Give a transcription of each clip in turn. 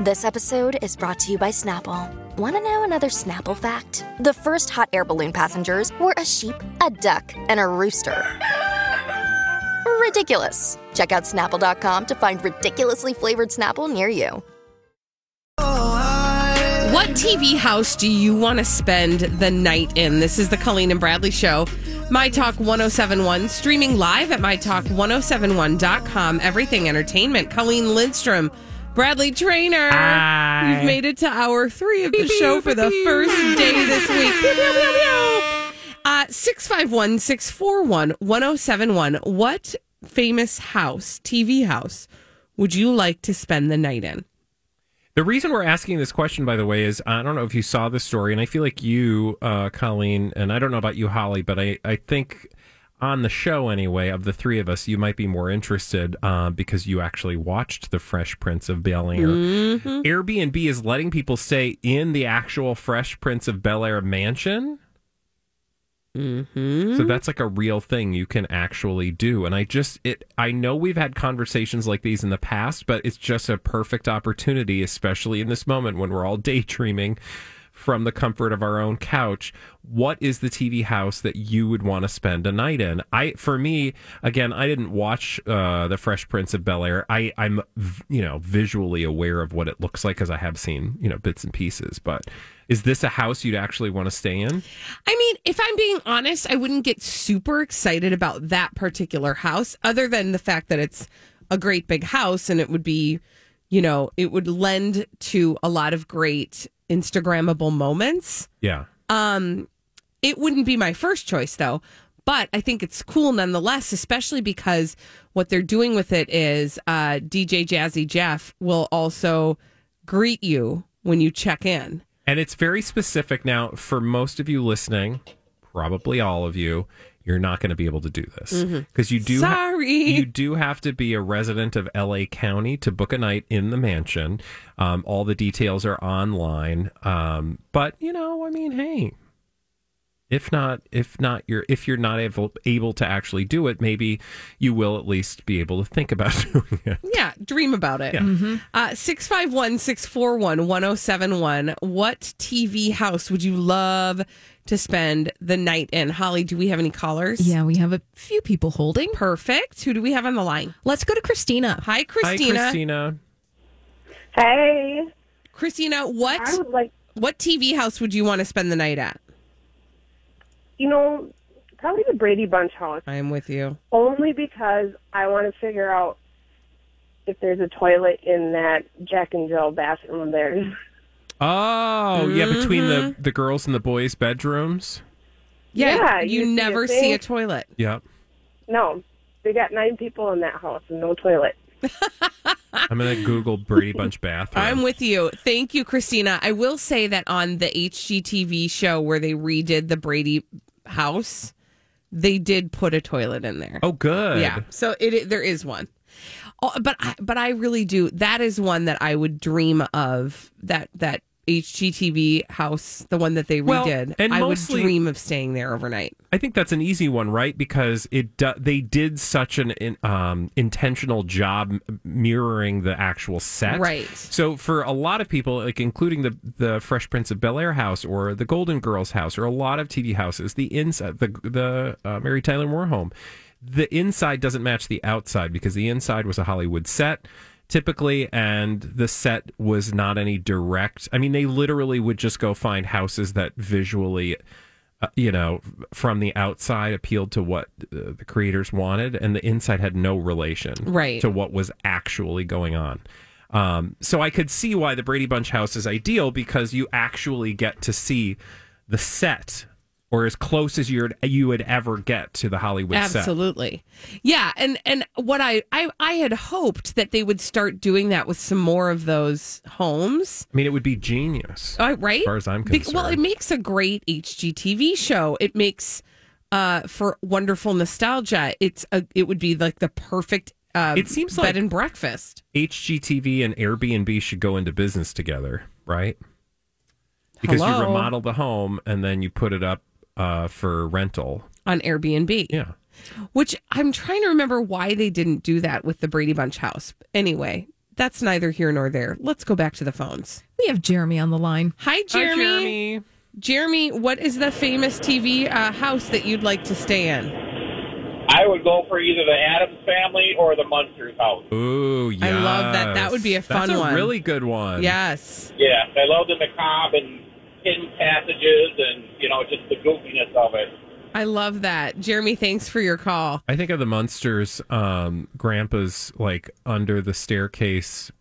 This episode is brought to you by Snapple. Want to know another Snapple fact? The first hot air balloon passengers were a sheep, a duck, and a rooster. Ridiculous. Check out snapple.com to find ridiculously flavored Snapple near you. What TV house do you want to spend the night in? This is the Colleen and Bradley Show. My Talk 1071, streaming live at MyTalk1071.com. Everything Entertainment. Colleen Lindstrom, Bradley Traynor. Hi. You've made it to hour three of the show for the first day this week. Uh, 651 641 1071. What famous house, TV house, would you like to spend the night in? The reason we're asking this question, by the way, is I don't know if you saw the story, and I feel like you, uh, Colleen, and I don't know about you, Holly, but I, I think on the show anyway, of the three of us, you might be more interested uh, because you actually watched The Fresh Prince of Bel Air. Mm-hmm. Airbnb is letting people stay in the actual Fresh Prince of Bel Air mansion. Mm-hmm. So that's like a real thing you can actually do. And I just it I know we've had conversations like these in the past, but it's just a perfect opportunity, especially in this moment when we're all daydreaming from the comfort of our own couch. What is the TV house that you would want to spend a night in? I for me, again, I didn't watch uh, the Fresh Prince of Bel Air. I I'm you know visually aware of what it looks like because I have seen you know bits and pieces. But is this a house you'd actually want to stay in? I mean, if I'm being honest, I wouldn't get super excited about that particular house, other than the fact that it's a great big house and it would be, you know, it would lend to a lot of great Instagrammable moments. Yeah. Um, it wouldn't be my first choice though, but I think it's cool nonetheless, especially because what they're doing with it is uh, DJ Jazzy Jeff will also greet you when you check in. And it's very specific now for most of you listening, probably all of you. You're not going to be able to do this because you do. ha- Sorry. you do have to be a resident of LA County to book a night in the mansion. Um, all the details are online. Um, but you know, I mean, hey, if not, if not, you're if you're not able able to actually do it, maybe you will at least be able to think about doing it. Yeah, dream about it. Yeah. Uh, 651 641 1071. What TV house would you love to spend the night in? Holly, do we have any callers? Yeah, we have a few people holding. Perfect. Who do we have on the line? Let's go to Christina. Hi, christina Hi, Christina. Christina. Hey, Christina, what I would like, what TV house would you want to spend the night at? You know, probably the Brady Bunch house, I am with you. only because I want to figure out if there's a toilet in that Jack and Jill bathroom of theirs. Oh, yeah, between the Mm-hmm. the girls and the boys' bedrooms. Yeah, Yeah, you, you see a never see a toilet. Yep. No, they got nine people in that house and no toilet. I'm gonna Google Brady Bunch bathroom. I'm with you. Thank you, Christina. I will say that on the HGTV show where they redid the Brady house, they did put a toilet in there. Oh, good. Yeah, so it, it there is one. Oh, but I, but I really do. That is one that I would dream of. That that HGTV house, the one that they Well, redid. and I mostly- would dream of staying there overnight. I think that's an easy one, right? Because it do, they did such an in, um, intentional job mirroring the actual set, Right. So for a lot of people, like including the the Fresh Prince of Bel Air house or the Golden Girls house or a lot of TV houses, the inside, the the uh, Mary Tyler Moore home, the inside doesn't match the outside because the inside was a Hollywood set. Typically, and the set was not any direct. I mean, they literally would just go find houses that visually uh, you know, from the outside appealed to what uh, the creators wanted, and the inside had no relation Right. to what was actually going on. Um, so I could see why the Brady Bunch house is ideal because you actually get to see the set or as close as you you would ever get to the Hollywood set. Absolutely. Yeah, and and what I, I I had hoped that they would start doing that with some more of those homes. I mean, it would be genius. Uh, right? As far as I'm Be- concerned. well, it makes a great HGTV show. It makes uh for wonderful nostalgia. It's a it would be like the perfect uh, It seems bed like- and breakfast HGTV and Airbnb should go into business together, right? Because you remodel the home and then you put it up uh, for rental. on Airbnb. Yeah. Which I'm trying to remember why they didn't do that with the Brady Bunch house. Anyway, that's neither here nor there. Let's go back to the phones. We have Jeremy on the line. Hi, Jeremy. Jeremy, what is the famous TV uh, house that you'd like to stay in? I would go for either the Addams family or the Munsters house. Ooh, yes. I love that. That would be a fun That's a one. really good one. Yes. Yeah, I love the macabre and hidden passages and, you know, just the goofiness of it. I love that. Jeremy, thanks for your call. I think of the Munsters, um, Grandpa's like under the staircase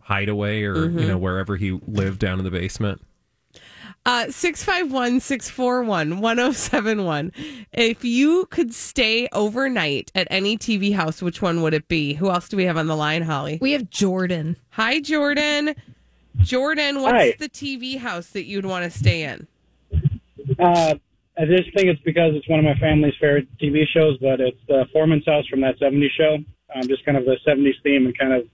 hideaway or, Mm-hmm. you know, wherever he lived down in the basement. Uh 651 641 1071. If you could stay overnight at any TV house, which one would it be? Who else do we have on the line, Holly? We have Jordan. Hi, Jordan. Jordan, what's Hi. the TV house that you'd want to stay in? Uh, I just think it's because it's one of my family's favorite TV shows, but it's the Foreman's House from that 70s show. Um, just kind of the 70s theme and kind of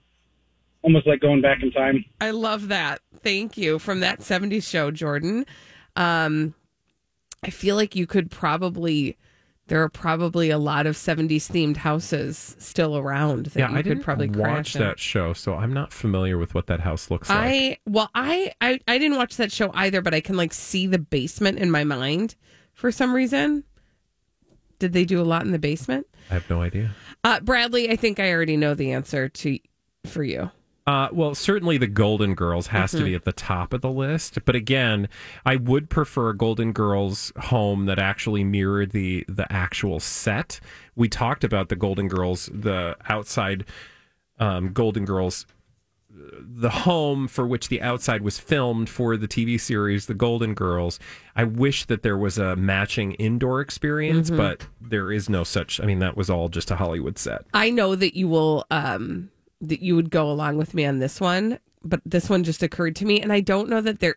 almost like going back in time. I love that. Thank you from that 70s show, Jordan. Um, I feel like you could probably, there are probably a lot of 70s themed houses still around that yeah, you I could probably watch crash in. that show, so I'm not familiar with what that house looks like. I well, I, I I didn't watch that show either, but I can like see the basement in my mind for some reason. Did they do a lot in the basement? I have no idea. Uh, Bradley, I think I already know the answer to for you. Uh, well, certainly the Golden Girls has to Mm-hmm. be at the top of the list. But again, I would prefer a Golden Girls home that actually mirrored the the actual set. We talked about the Golden Girls, the outside um, Golden Girls, the home for which the outside was filmed for the TV series, The Golden Girls. I wish that there was a matching indoor experience, Mm-hmm. but there is no such. I mean, that was all just a Hollywood set. I know that you will um that you would go along with me on this one, but this one just occurred to me and I don't know that there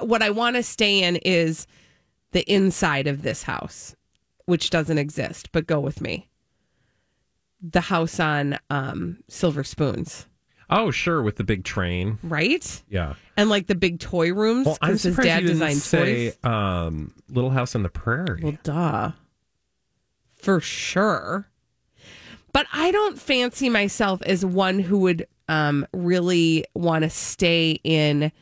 what I want to stay in is the inside of this house, which doesn't exist, but go with me. The house on um Silver Spoons, Oh, sure, with the big train. right? Yeah. And like the big toy rooms Well, I'm because his surprised dad you didn't designed say toys. um, Little House on the Prairie. Well, duh. For sure. But I don't fancy myself as one who would um, really want to stay in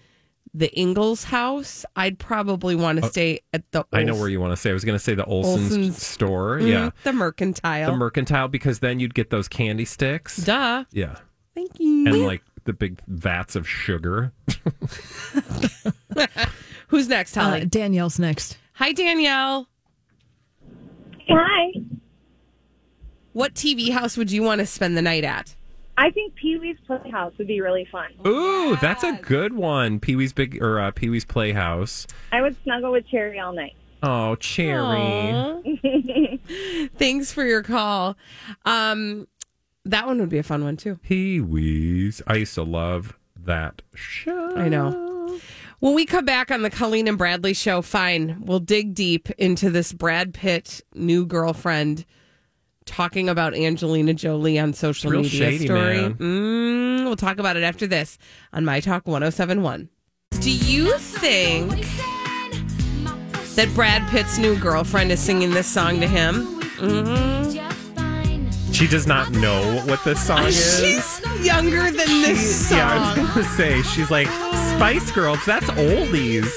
the Ingalls house. I'd probably want to stay at the. Uh, I know where you want to say. I was going to say the Oleson's, Oleson's- store. Mhm, Yeah. the mercantile. The mercantile, because then you'd get those candy sticks. Duh. Yeah. Thank you. And like the big vats of sugar. Who's next, Holly? Uh, Danielle's next. Hi, Danielle. Hi. What TV house would you want to spend the night at? I think Pee Wee's Playhouse would be really fun. Ooh, that's a good one. Pee Wee's Big or uh, Pee Wee's Playhouse. I would snuggle with Chairry all night. Oh, Chairry. Thanks for your call. Um, that one would be a fun one too. Pee Wee's. I used to love that show. I know. When we come back on the Colleen and Bradley show, fine, we'll dig deep into this Brad Pitt new girlfriend talking about Angelina Jolie on social Real media shady, story. Mm, we'll talk about it after this on My Talk 1071. Do you think that Brad Pitt's new girlfriend is singing this song to him? She does not know what this song is. She's younger than this song. Yeah, I was going to say, she's like, Spice Girls, that's oldies.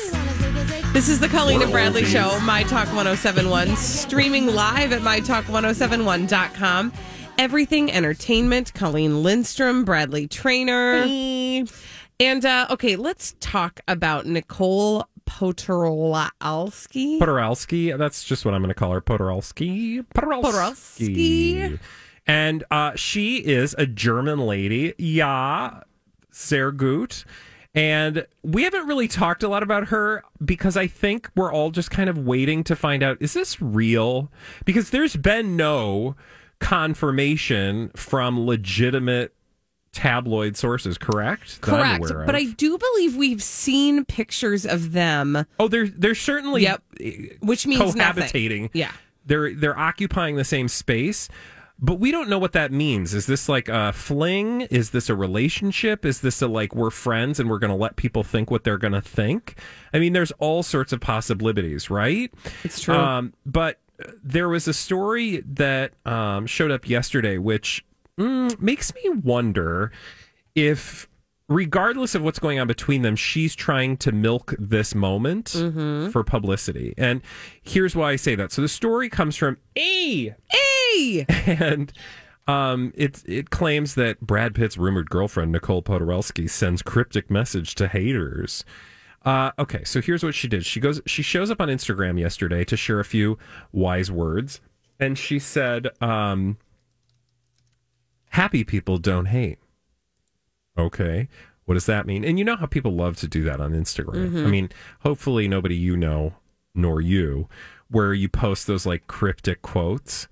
This is the Colleen and Bradley Show, My Talk 1071, streaming live at MyTalk1071.com. Everything Entertainment, Colleen Lindstrom, Bradley Traynor. And, uh, okay, let's talk about Nicole Poturalski. Podorowski, that's just what I'm going to call her. Podorowski. Podorowski. And uh, she is a German lady. Ja, sehr gut. And we haven't really talked a lot about her because I think we're all just kind of waiting to find out is this real? Because there's been no confirmation from legitimate tabloid sources, correct? Correct. But. I do believe we've seen pictures of them, Oh, they're they're certainly Yep. Eh, which means nothing. cohabitating. Yeah. They're they're occupying the same space, but we don't know what that means. Is this like a fling? Is this a relationship? Is this a like we're friends and we're going to let people think what they're going to think? I mean, there's all sorts of possibilities, right? It's true. Um, but there was a story that um, showed up yesterday, which mm, makes me wonder if, regardless of what's going on between them, she's trying to milk this moment for publicity. And here's why I say that. So the story comes from A, And um, it it claims that Brad Pitt's rumored girlfriend Nicole Podorowski sends cryptic message to haters. Uh, okay, so here's what she did. She goes, she shows up on Instagram yesterday to share a few wise words, and she said, um, "Happy people don't hate." Okay, what does that mean? And you know how people love to do that on Instagram. I mean, hopefully nobody you know nor you, where you post those like cryptic quotes.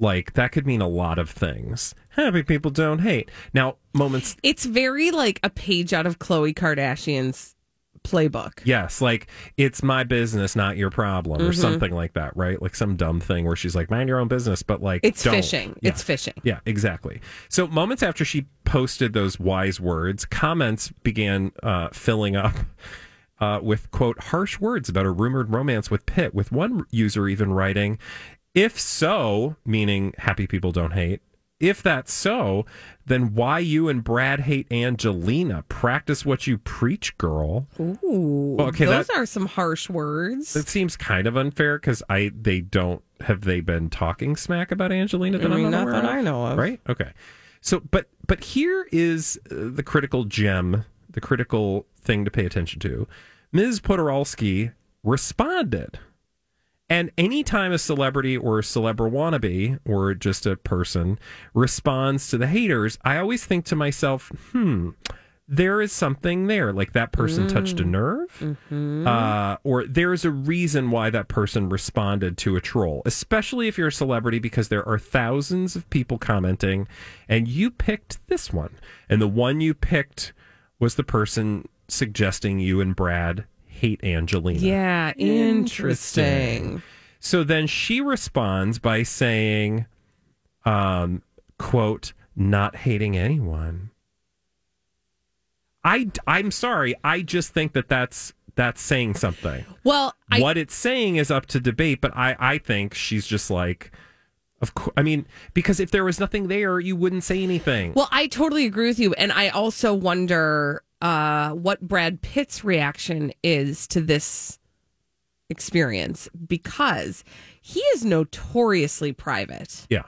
Like that could mean a lot of things. Happy people don't hate. Now, moments It's very like a page out of Khloe Kardashian's playbook. Yes, like it's my business, not your problem, Mm-hmm. or something like that, right? Like some dumb thing where she's like, "Mind your own business," but like It's don't. fishing. Yeah. It's fishing. Yeah, exactly. So moments after she posted those wise words, comments began uh, filling up. Uh, with quote harsh words about a rumored romance with Pitt, with one user even writing, "If so, meaning happy people don't hate. If that's so, then why you and Brad hate Angelina? Practice what you preach, girl." Ooh. okay, those that- are some harsh words. That seems kind of unfair because I they don't have they been talking smack about Angelina that I mean, am not that of? I know of. Right? Okay. So, but but here is uh, the critical gem, the critical thing to pay attention to. Ms. Podorowski responded. And anytime a celebrity or a celebra wannabe or just a person responds to the haters, I always think to myself, hmm, there is something there. Like that person touched a nerve, uh, or there's a reason why that person responded to a troll, especially if you're a celebrity, because there are thousands of people commenting, and you picked this one. And the one you picked was the person suggesting you and Brad hate Angelina. yeah, interesting. So then she responds by saying, um, quote, not hating anyone. I, I'm sorry. I just think that that's, that's saying something. Well, I, what it's saying is up to debate, but I, I think she's just like, of course. I mean, because if there was nothing there, you wouldn't say anything. well, I totally agree with you, and I also wonder uh, what Brad Pitt's reaction is to this experience because he is notoriously private. yeah.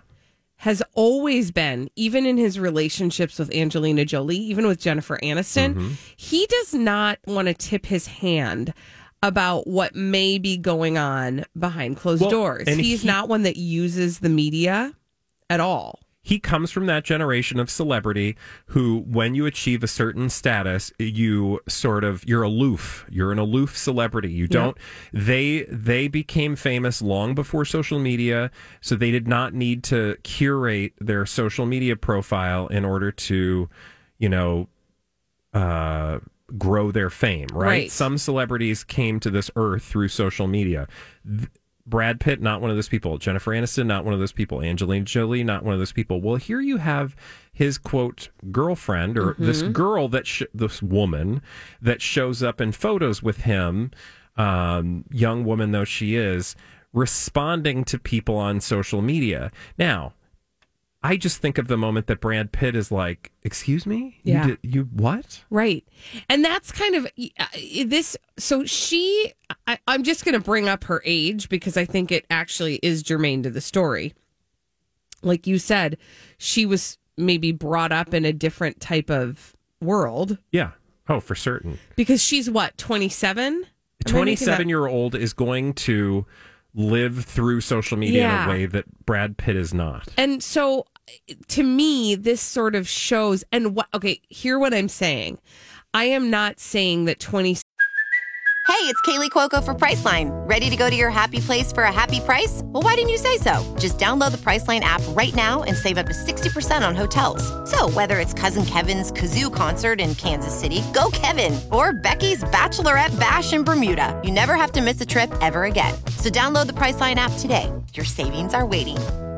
has always been, even in his relationships with Angelina Jolie, even with Jennifer Aniston, Mm-hmm. he does not want to tip his hand about what may be going on behind closed Well, doors. He's he- not one that uses the media at all. He comes from that generation of celebrity who when you achieve a certain status you sort of you're aloof. You're an aloof celebrity. You don't they they became famous long before social media so they did not need to curate their social media profile in order to you know uh grow their fame right, Right. some celebrities came to this earth through social media. Th- Brad Pitt, not one of those people. Jennifer Aniston, not one of those people. Angelina Jolie, not one of those people. Well, here you have his quote girlfriend or this girl that sh- this woman that shows up in photos with him, um, young woman though she is, responding to people on social media. Now, I just think of the moment that Brad Pitt is like, "Excuse me, Yeah. you, did, you what?" Right. And that's kind of uh, this. So she, I, I'm just going to bring up her age because I think it actually is germane to the story. Like you said, she was maybe brought up in a different type of world Yeah. Oh, for certain. because she's what, 27? 27 year old is going to live through social media Yeah. in a way that Brad Pitt is not. And so to me, this sort of shows, and what, okay, hear what I'm saying. I am not saying that 20 Hey, it's Kaley Cuoco for Priceline. Ready to go to your happy place for a happy price? Well, why didn't you say so? Just download the Priceline app right now and save up to 60% on hotels. So, whether it's Cousin Kevin's Kazoo concert in Kansas City, go Kevin, or Becky's Bachelorette Bash in Bermuda, you never have to miss a trip ever again. So, download the Priceline app today. Your savings are waiting.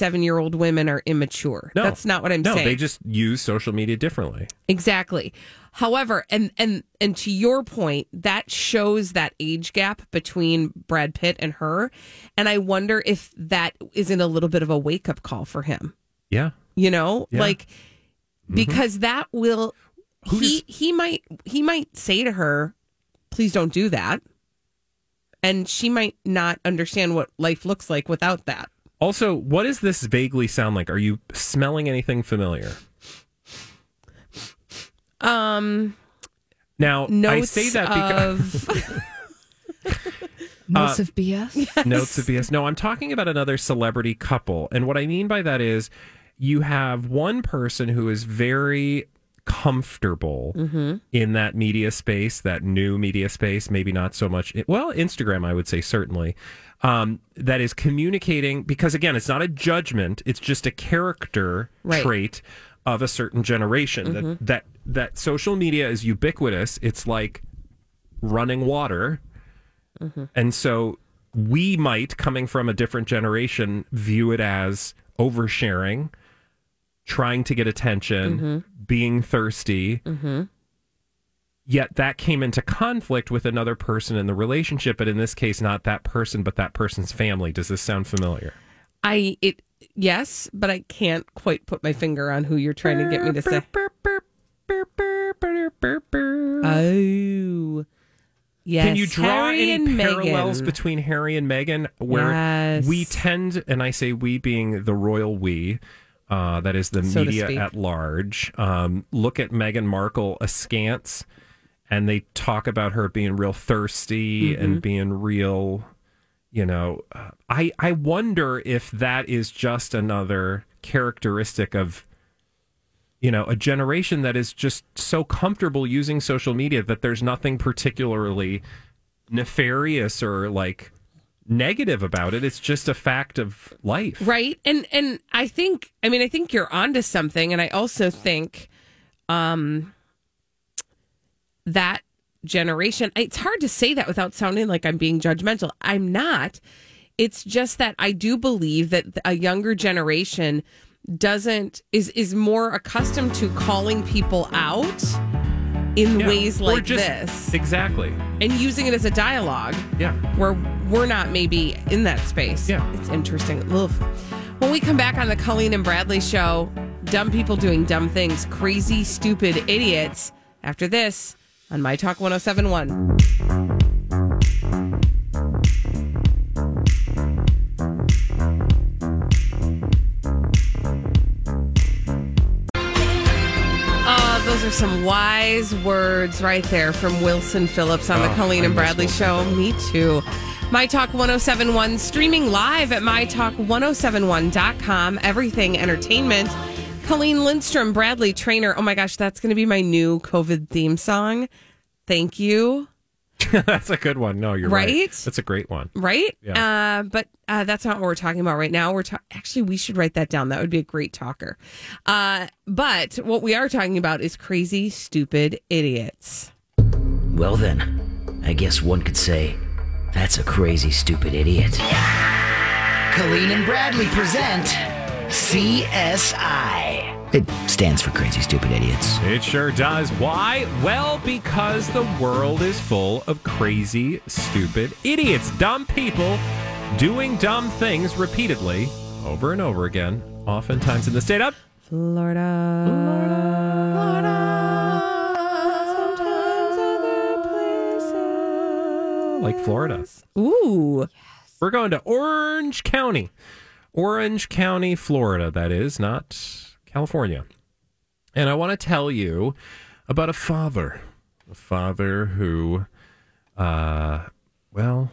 Seven year old women are immature. No, That's not what I'm no, saying. they just use social media differently. Exactly. However, and and and to your point, that shows that age gap between Brad Pitt and her, and I wonder if that isn't a little bit of a wake up call for him. Yeah. You know, Yeah. like mm-hmm. because that will he he might he might say to her, "Please don't do that," and she might not understand what life looks like without that. Also, what does this vaguely sound like? Are you smelling anything familiar? Um, Now, I say that because of Notes of BS. notes of BS. No, I'm talking about another celebrity couple. And what I mean by that is you have one person who is very comfortable mm-hmm. in that media space, that new media space, maybe not so much. Well, Instagram, I would say certainly. Um, that is communicating because again, it's not a judgment; it's just a character Right. trait of a certain generation. That mm-hmm. that that social media is ubiquitous. It's like running water. Mm-hmm. And so we might, coming from a different generation, view it as oversharing, trying to get attention, being thirsty. Mm-hmm. Yet that came into conflict with another person in the relationship, but in this case, not that person, but that person's family. Does this sound familiar? I it yes, but I can't quite put my finger on who you're trying to get me to say. Oh, yes. Can you draw Harry any parallels Meghan. between Harry and Meghan where Yes. we tend, and I say we being the royal we, uh, that is the So media at large, um, look at Meghan Markle askance and they talk about her being real thirsty Mm-hmm. and being real, you know. Uh, I, I wonder if that is just another characteristic of you know, a generation that is just so comfortable using social media that there's nothing particularly nefarious or like negative about it. It's just a fact of life. right? And and I think I mean I think you're onto something, and I also think, um, that generation. It's hard to say that without sounding like I'm being judgmental. I'm not. It's just that I do believe that a younger generation doesn't is is more accustomed to calling people out in Yeah. ways like just- this Exactly. and using it as a dialogue Yeah. where we're not maybe in that space. Yeah. It's interesting. Ugh. When we come back on the Colleen and Bradley show, dumb people doing dumb things, crazy, stupid idiots. After this, on My Talk 1071. Those are some wise words right there from Wilson Phillips on the Oh, Colleen I and Bradley Wilson show. Phillips. Me too. My Talk 1071, streaming live at MyTalk1071.com. Everything entertainment. Colleen Lindstrom, Bradley Traynor. Oh my gosh, that's going to be my new COVID theme song. Thank you. That's a good one. No, you're right. Right? That's a great one. Right? Yeah. Uh, but uh, that's not what we're talking about right now. We're ta- actually we should write that down. That would be a great talker. Uh, but what we are talking about is crazy, stupid idiots. Well, then, I guess one could say that's a crazy, stupid idiot. Colleen and Bradley present CSI. It stands for Crazy Stupid Idiots. It sure does. Why? Well, because the world is full of crazy, stupid idiots, dumb people doing dumb things repeatedly over and over again, oftentimes in the state of Florida. Florida. Florida. Sometimes other places. Like Florida. Ooh. Yes. We're going to Orange County. Orange County, Florida, that is, not California. And I want to tell you about a father. A father who, uh, well,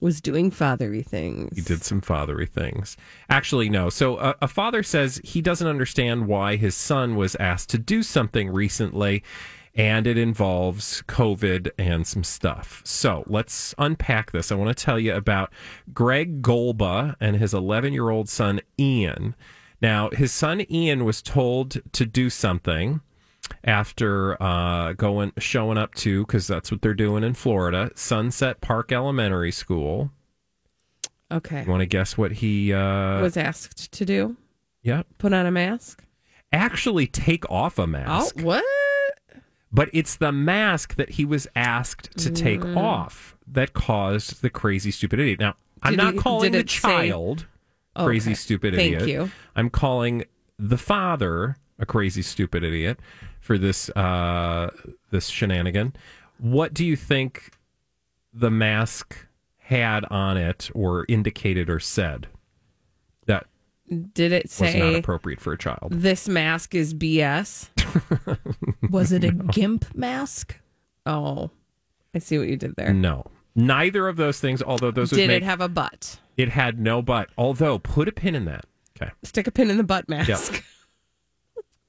Was doing fathery things. he did some fathery things. Actually, no. So uh, a father says he doesn't understand why his son was asked to do something recently, and it involves COVID and some stuff. So let's unpack this. I want to tell you about Greg Golba and his 11 year old son, Ian. Now, his son, Ian, was told to do something after uh, going showing up to because that's what they're doing in Florida, Sunset Park Elementary School. Okay. You want to guess what he uh, was asked to do? Yep. Put on a mask? Actually, take off a mask. Oh, what? But it's the mask that he was asked to take Mm. off that caused the crazy stupid idiot. Now, I'm not he- calling the child. say- child crazy Okay. stupid Thank idiot. you. I'm calling the father a crazy stupid idiot for this uh this shenanigan. What do you think the mask had on it or indicated or said that Did it was not say appropriate for a child? this mask is BS? Was it a gimp mask? Oh, I see what you did there. No. Neither of those things, although those would Did make it have a butt? It had no butt. Although, put a pin in that. Okay. Stick a pin in the butt mask.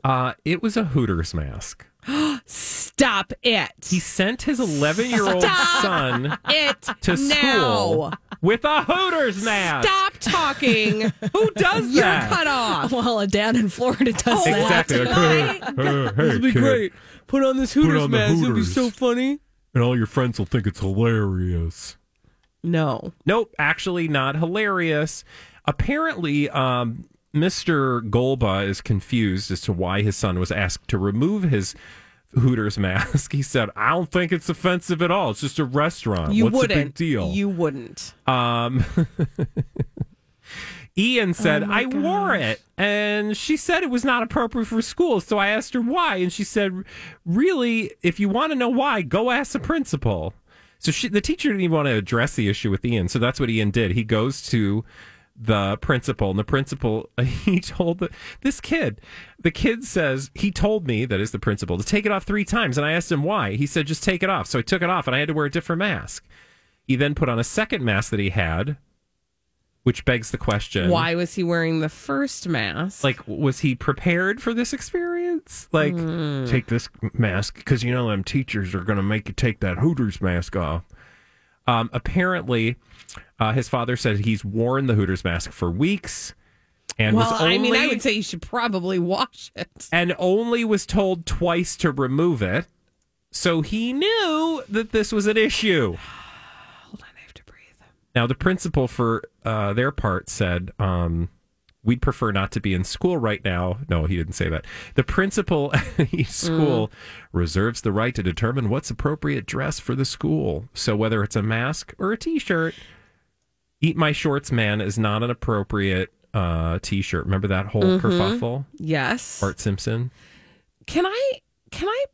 Uh, it was a Hooters mask. Stop it. He sent his 11 year old son it to school now. with a Hooters mask. Stop talking. Who does You're that? cut off. Well, a dad in Florida does Oh, that. Exactly. Like, hey, hey, hey, This will be kid, great. Put on this Put Hooters on the mask. It'll be so funny. And all your friends will think it's hilarious. No. Nope, actually not hilarious. Apparently, um, Mr. Golba is confused as to why his son was asked to remove his Hooters mask. He said, "I don't think it's offensive at all. It's just a restaurant. You What's wouldn't. the big deal?" You wouldn't. Um, Ian said, Oh I wore it. And she said it was not appropriate for school. So I asked her why. And she said, Really, if you want to know why, go ask the principal. So she, the teacher didn't even want to address the issue with Ian. So that's what Ian did. He goes to the principal, and the principal, he told the, this kid, the kid says, he told me, that is the principal, to take it off three times. And I asked him why. He said, just take it off. So I took it off, and I had to wear a different mask. He then put on a second mask that he had, which begs the question Why was he wearing the first mask? Like, was he prepared for this experience? Like, Hmm. take this mask because you know them teachers are going to make you take that Hooters mask off. Um, apparently, uh, his father said he's worn the Hooters mask for weeks, and well, was only I mean, I would say you should probably wash it. and only was told twice to remove it. So he knew that this was an issue. Hold on, I have to breathe. Now, the principal, for uh, their part, said, um, We'd prefer not to be in school right now. No, he didn't say that. The principal at each school reserves the right to determine what's appropriate dress for the school. So, whether it's a mask or a t shirt, Eat My Shorts Man is not an appropriate uh, t shirt. Remember that whole Mhm. kerfuffle? Yes. Bart Simpson? Can I can I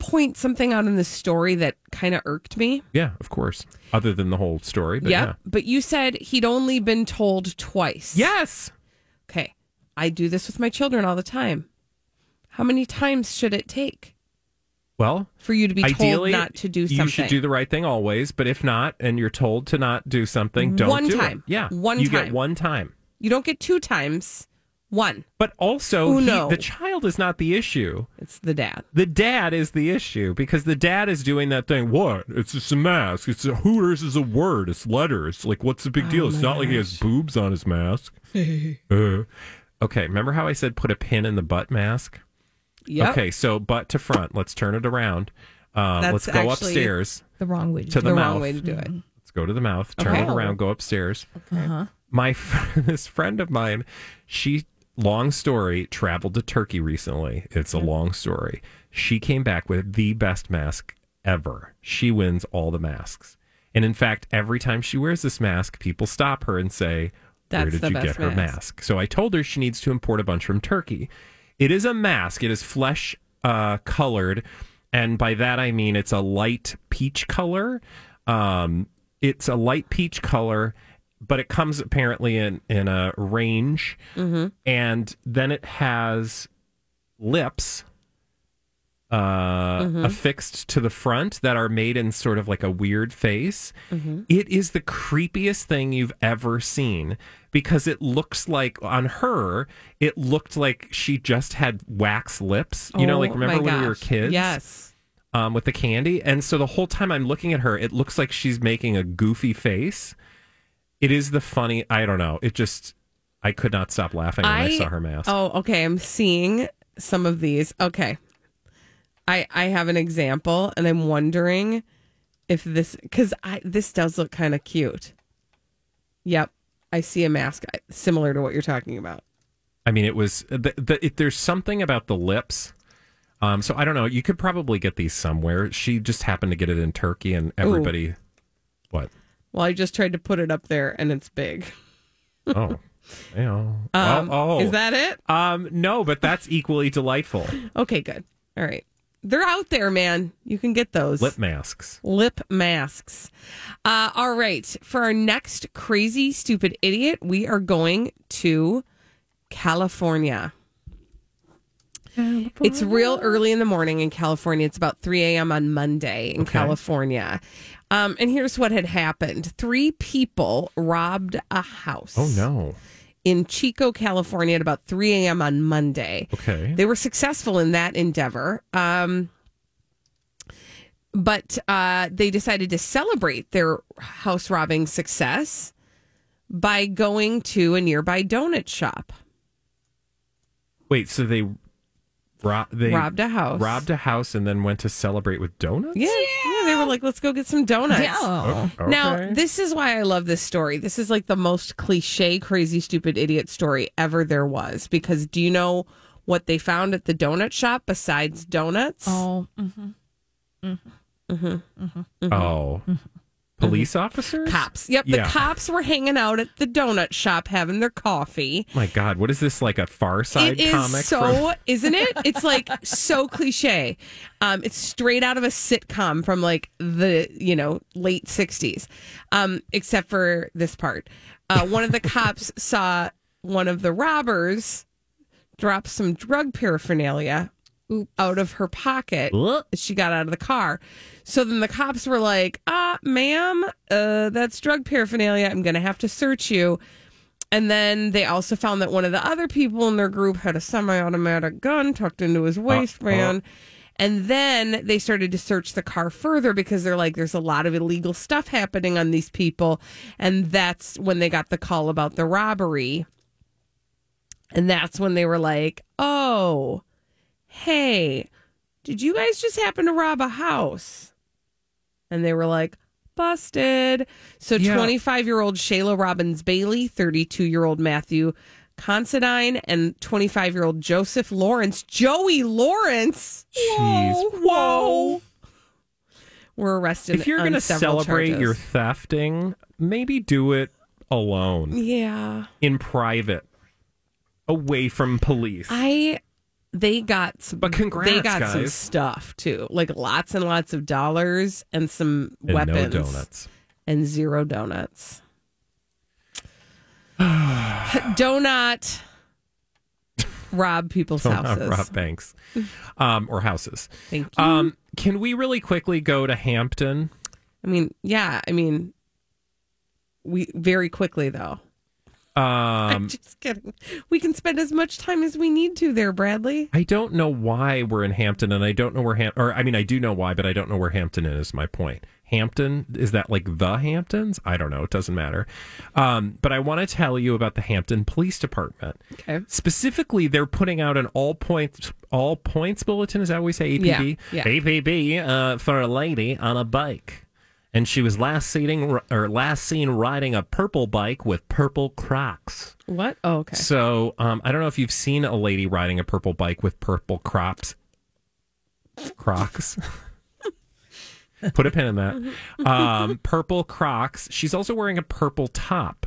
point something out in the story that kind of irked me? Yeah, of course. Other than the whole story. But Yep. yeah. But you said he'd only been told twice. Yes. Okay. I do this with my children all the time. How many times should it take Well, for you to be ideally, told not to do something, You should do the right thing always, but if not, and you're told to not do something, don't One do it. time. Yeah, One you time. get one time. You don't get two times. One. But also, he- Uno. the child is not the issue. It's the dad. The dad is the issue because the dad is doing that thing. What? It's just a mask. It's a Hooters is a word. It's letters. Like, what's the big deal? It's not like he has boobs on his mask. Uh, okay, remember how I said put a pin in the butt mask? Yep. Okay, so butt to front. Let's turn it around. That's let's go upstairs The wrong way to, to do the the mouth. wrong way to do it. Let's go to the mouth. Turn it around. Go upstairs. Uh-huh. My fr- this friend of mine, she long story traveled to Turkey recently. It's a long story. She came back with the best mask ever. She wins all the masks. And in fact, every time she wears this mask, people stop her and say, Where That's did the you best get her mask." mask? So I told her she needs to import a bunch from Turkey. It is a mask, it is flesh uh, colored. And by that, I mean it's a light peach color. Um, it's a light peach color, but it comes apparently in, in a range. Mm-hmm. And then it has lips uh, Mhm. affixed to the front that are made in sort of like a weird face. Mhm. It is the creepiest thing you've ever seen because it looks like on her, it looked like she just had wax lips. You know, like Oh, remember when we were kids? Yes. Um, with the candy. And so the whole time I'm looking at her, it looks like she's making a goofy face. It is the funny, I don't know. It just, I could not stop laughing when I, saw her mask. Oh, okay. I'm seeing some of these. Okay. I I have an example and I'm wondering if this cuz I this does look kind of cute. Yep. I see a mask similar to what you're talking about. I mean, it was the, the, it, there's something about the lips. Um, so I don't know. You could probably get these somewhere. She just happened to get it in Turkey, and everybody. What? Well, I just tried to put it up there and it's big. Oh, yeah. Um, oh, oh. Is that it? Um, no, but that's equally delightful. Okay, good. All right. They're out there, man. You can get those. Lip masks. Lip masks. Uh, all right. For our next crazy, stupid idiot, we are going to California. It's real early in the morning in California. It's about 3 a.m. on Monday in Okay. California. Um, and here's what had happened three people robbed a house Oh no. in Chico, California at about 3 a.m. on Monday. Okay. They were successful in that endeavor. Um, but uh, they decided to celebrate their house robbing success by going to a nearby donut shop. Wait. So they. Ro- they Robbed a house. Robbed a house and then went to celebrate with donuts. Yeah, yeah, they were like, let's go get some donuts. Yeah. Oh, oh Now, this is why I love this story. This is like the most cliche, crazy, stupid idiot story ever there was. Because do you know what they found at the donut shop besides donuts? Oh, mm-hmm. mm-hmm. mm-hmm. mm-hmm. Oh. Police officers? Cops. Yep, Yeah. the cops were hanging out at the donut shop having their coffee. My God, what is this like a Far Side It is comic? so, from- isn't it? It's like so cliche. Um, it's straight out of a sitcom from like the you know late '60s, um, except for this part. Uh, one of the cops saw one of the robbers drop some drug paraphernalia out of her pocket as she got out of the car. So then the cops were like, "Ah, ma'am, uh, that's drug paraphernalia. I'm going to have to search you." And then they also found that one of the other people in their group had a semi-automatic gun tucked into his waistband. And then they started to search the car further because they're like, there's a lot of illegal stuff happening on these people. And that's when they got the call about the robbery. And that's when they were like, oh, hey, did you guys just happen to rob a house? And they were like, busted. So Yeah. 25 year old Shayla Robbins Bailey, 32 year old Matthew Considine, and 25 year old Joseph Lawrence, Joey Lawrence. Jeez. Whoa. Were arrested. if you're going to celebrate your thefting, maybe do it alone Yeah. in private, away from police. I they got some But congrats, they got some stuff too. Like lots and lots of dollars and some And no weapons. donuts. And zero donuts. Donut rob people's Don't houses. rob banks um, or houses. Thank you. Um, can we really quickly go to Hampton? I mean, yeah, I mean we very quickly though. I'm Um, just kidding. We can spend as much time as we need to there, Bradley. I don't know why we're in Hampton, and I don't know where Ham. Or I mean, I do know why, but I don't know where Hampton is. is My point. Hampton is that like the Hamptons? I don't know. It doesn't matter. Um, but I want to tell you about the Hampton Police Department. Okay. Specifically, they're putting out an all points all points bulletin. Is that what we say? APB. Yeah, yeah. APB uh, for a lady on a bike. And she was last seen or last seen riding a purple bike with purple Crocs. What? Oh, okay. So um, I don't know if you've seen a lady riding a purple bike with purple crops. Crocs. Put a pin in that. Um, purple Crocs. She's also wearing a purple top.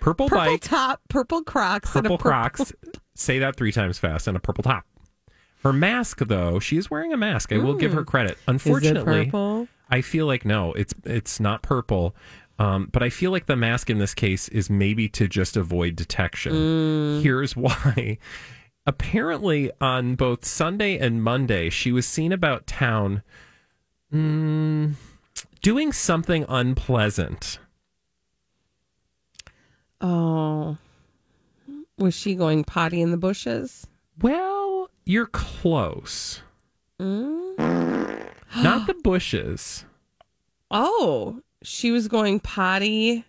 Purple, Purple bike, top, purple Crocs, and a purple purple Crocs. Say that three times fast, and a purple top. Her mask, though, she is wearing a mask. I will give her credit. Unfortunately, purple? I feel like no, it's it's not purple. Um, but I feel like the mask in this case is maybe to just avoid detection. Here's why. Apparently, on both Sunday and Monday, she was seen about town mm, doing something unpleasant. Oh, was she going potty in the bushes? Well, you're close. Not the bushes. Oh, she was going potty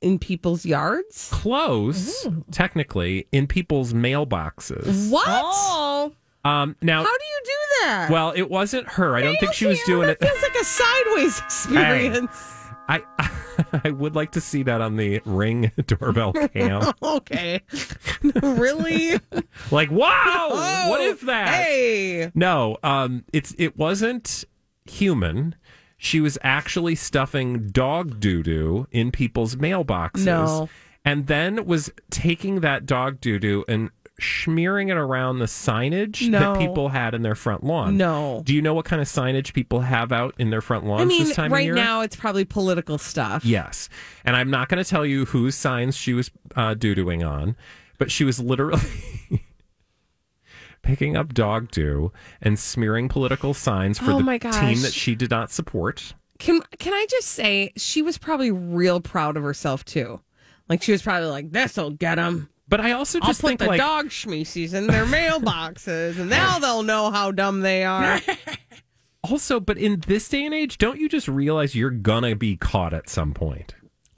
in people's yards. Close, technically, in people's mailboxes. What? Oh, Um, now, How do you do that? well, it wasn't her. I don't think she was doing it. That feels like a sideways experience. I I would like to see that on the ring doorbell cam. okay, really? like, wow, Oh, what is that? Hey, No, um, it's it wasn't human. She was actually stuffing dog doo doo in people's mailboxes. No. And then was taking that dog doo doo and smearing it around the signage No. that people had in their front lawn. No. Do you know what kind of signage people have out in their front lawns I mean, this time of right now it's probably political stuff. Yes. And I'm not going to tell you whose signs she was uh, doo-dooing on, but she was literally picking up dog doo and smearing political signs for Oh the team that she did not support. Can can I just say she was probably real proud of herself too. Like she was probably like, "This'll get them." But I also I'll just put think the like dog schmeeces in their mailboxes, and now they'll know how dumb they are. also, but in this day and age, don't you just realize you're gonna be caught at some point?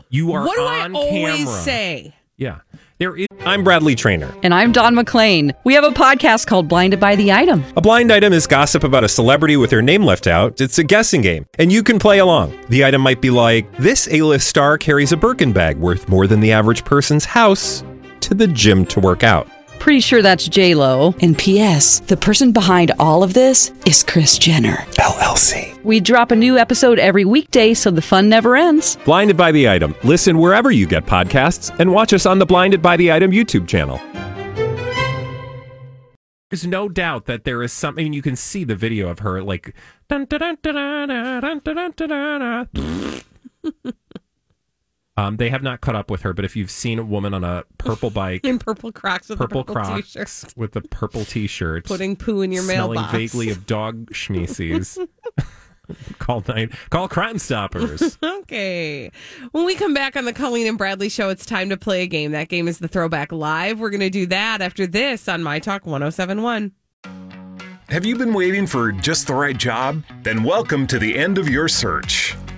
You are what do I always camera. say? Yeah. There is I'm Bradley Traynor. And I'm Don McClain. We have a podcast called Blinded by the Item. A blind item is gossip about a celebrity with their name left out. It's a guessing game, and you can play along. The item might be like this: A-list star carries a Birkin bag worth more than the average person's house to the gym to work out. Pretty sure that's J Lo. And P.S. The person behind all of this is Kris Jenner LLC. We drop a new episode every weekday, so the fun never ends. Blinded by the item. Listen wherever you get podcasts, and watch us on the Blinded by the Item YouTube channel. There's no doubt that there is something you can see the video of her like Um, they have not caught up with her, but if you've seen a woman on a purple bike, In purple Crocs with purple, a purple Crocs t-shirt, with a purple T-shirt, putting poo in your smelling mailbox. vaguely of dog schmeeces, call nine, call Crime Stoppers. Okay. When we come back on the Colleen and Bradley show, it's time to play a game. That game is the Throwback Live. We're going to do that after this on My Talk 1071. Have you been waiting for just the right job? Then welcome to the end of your search.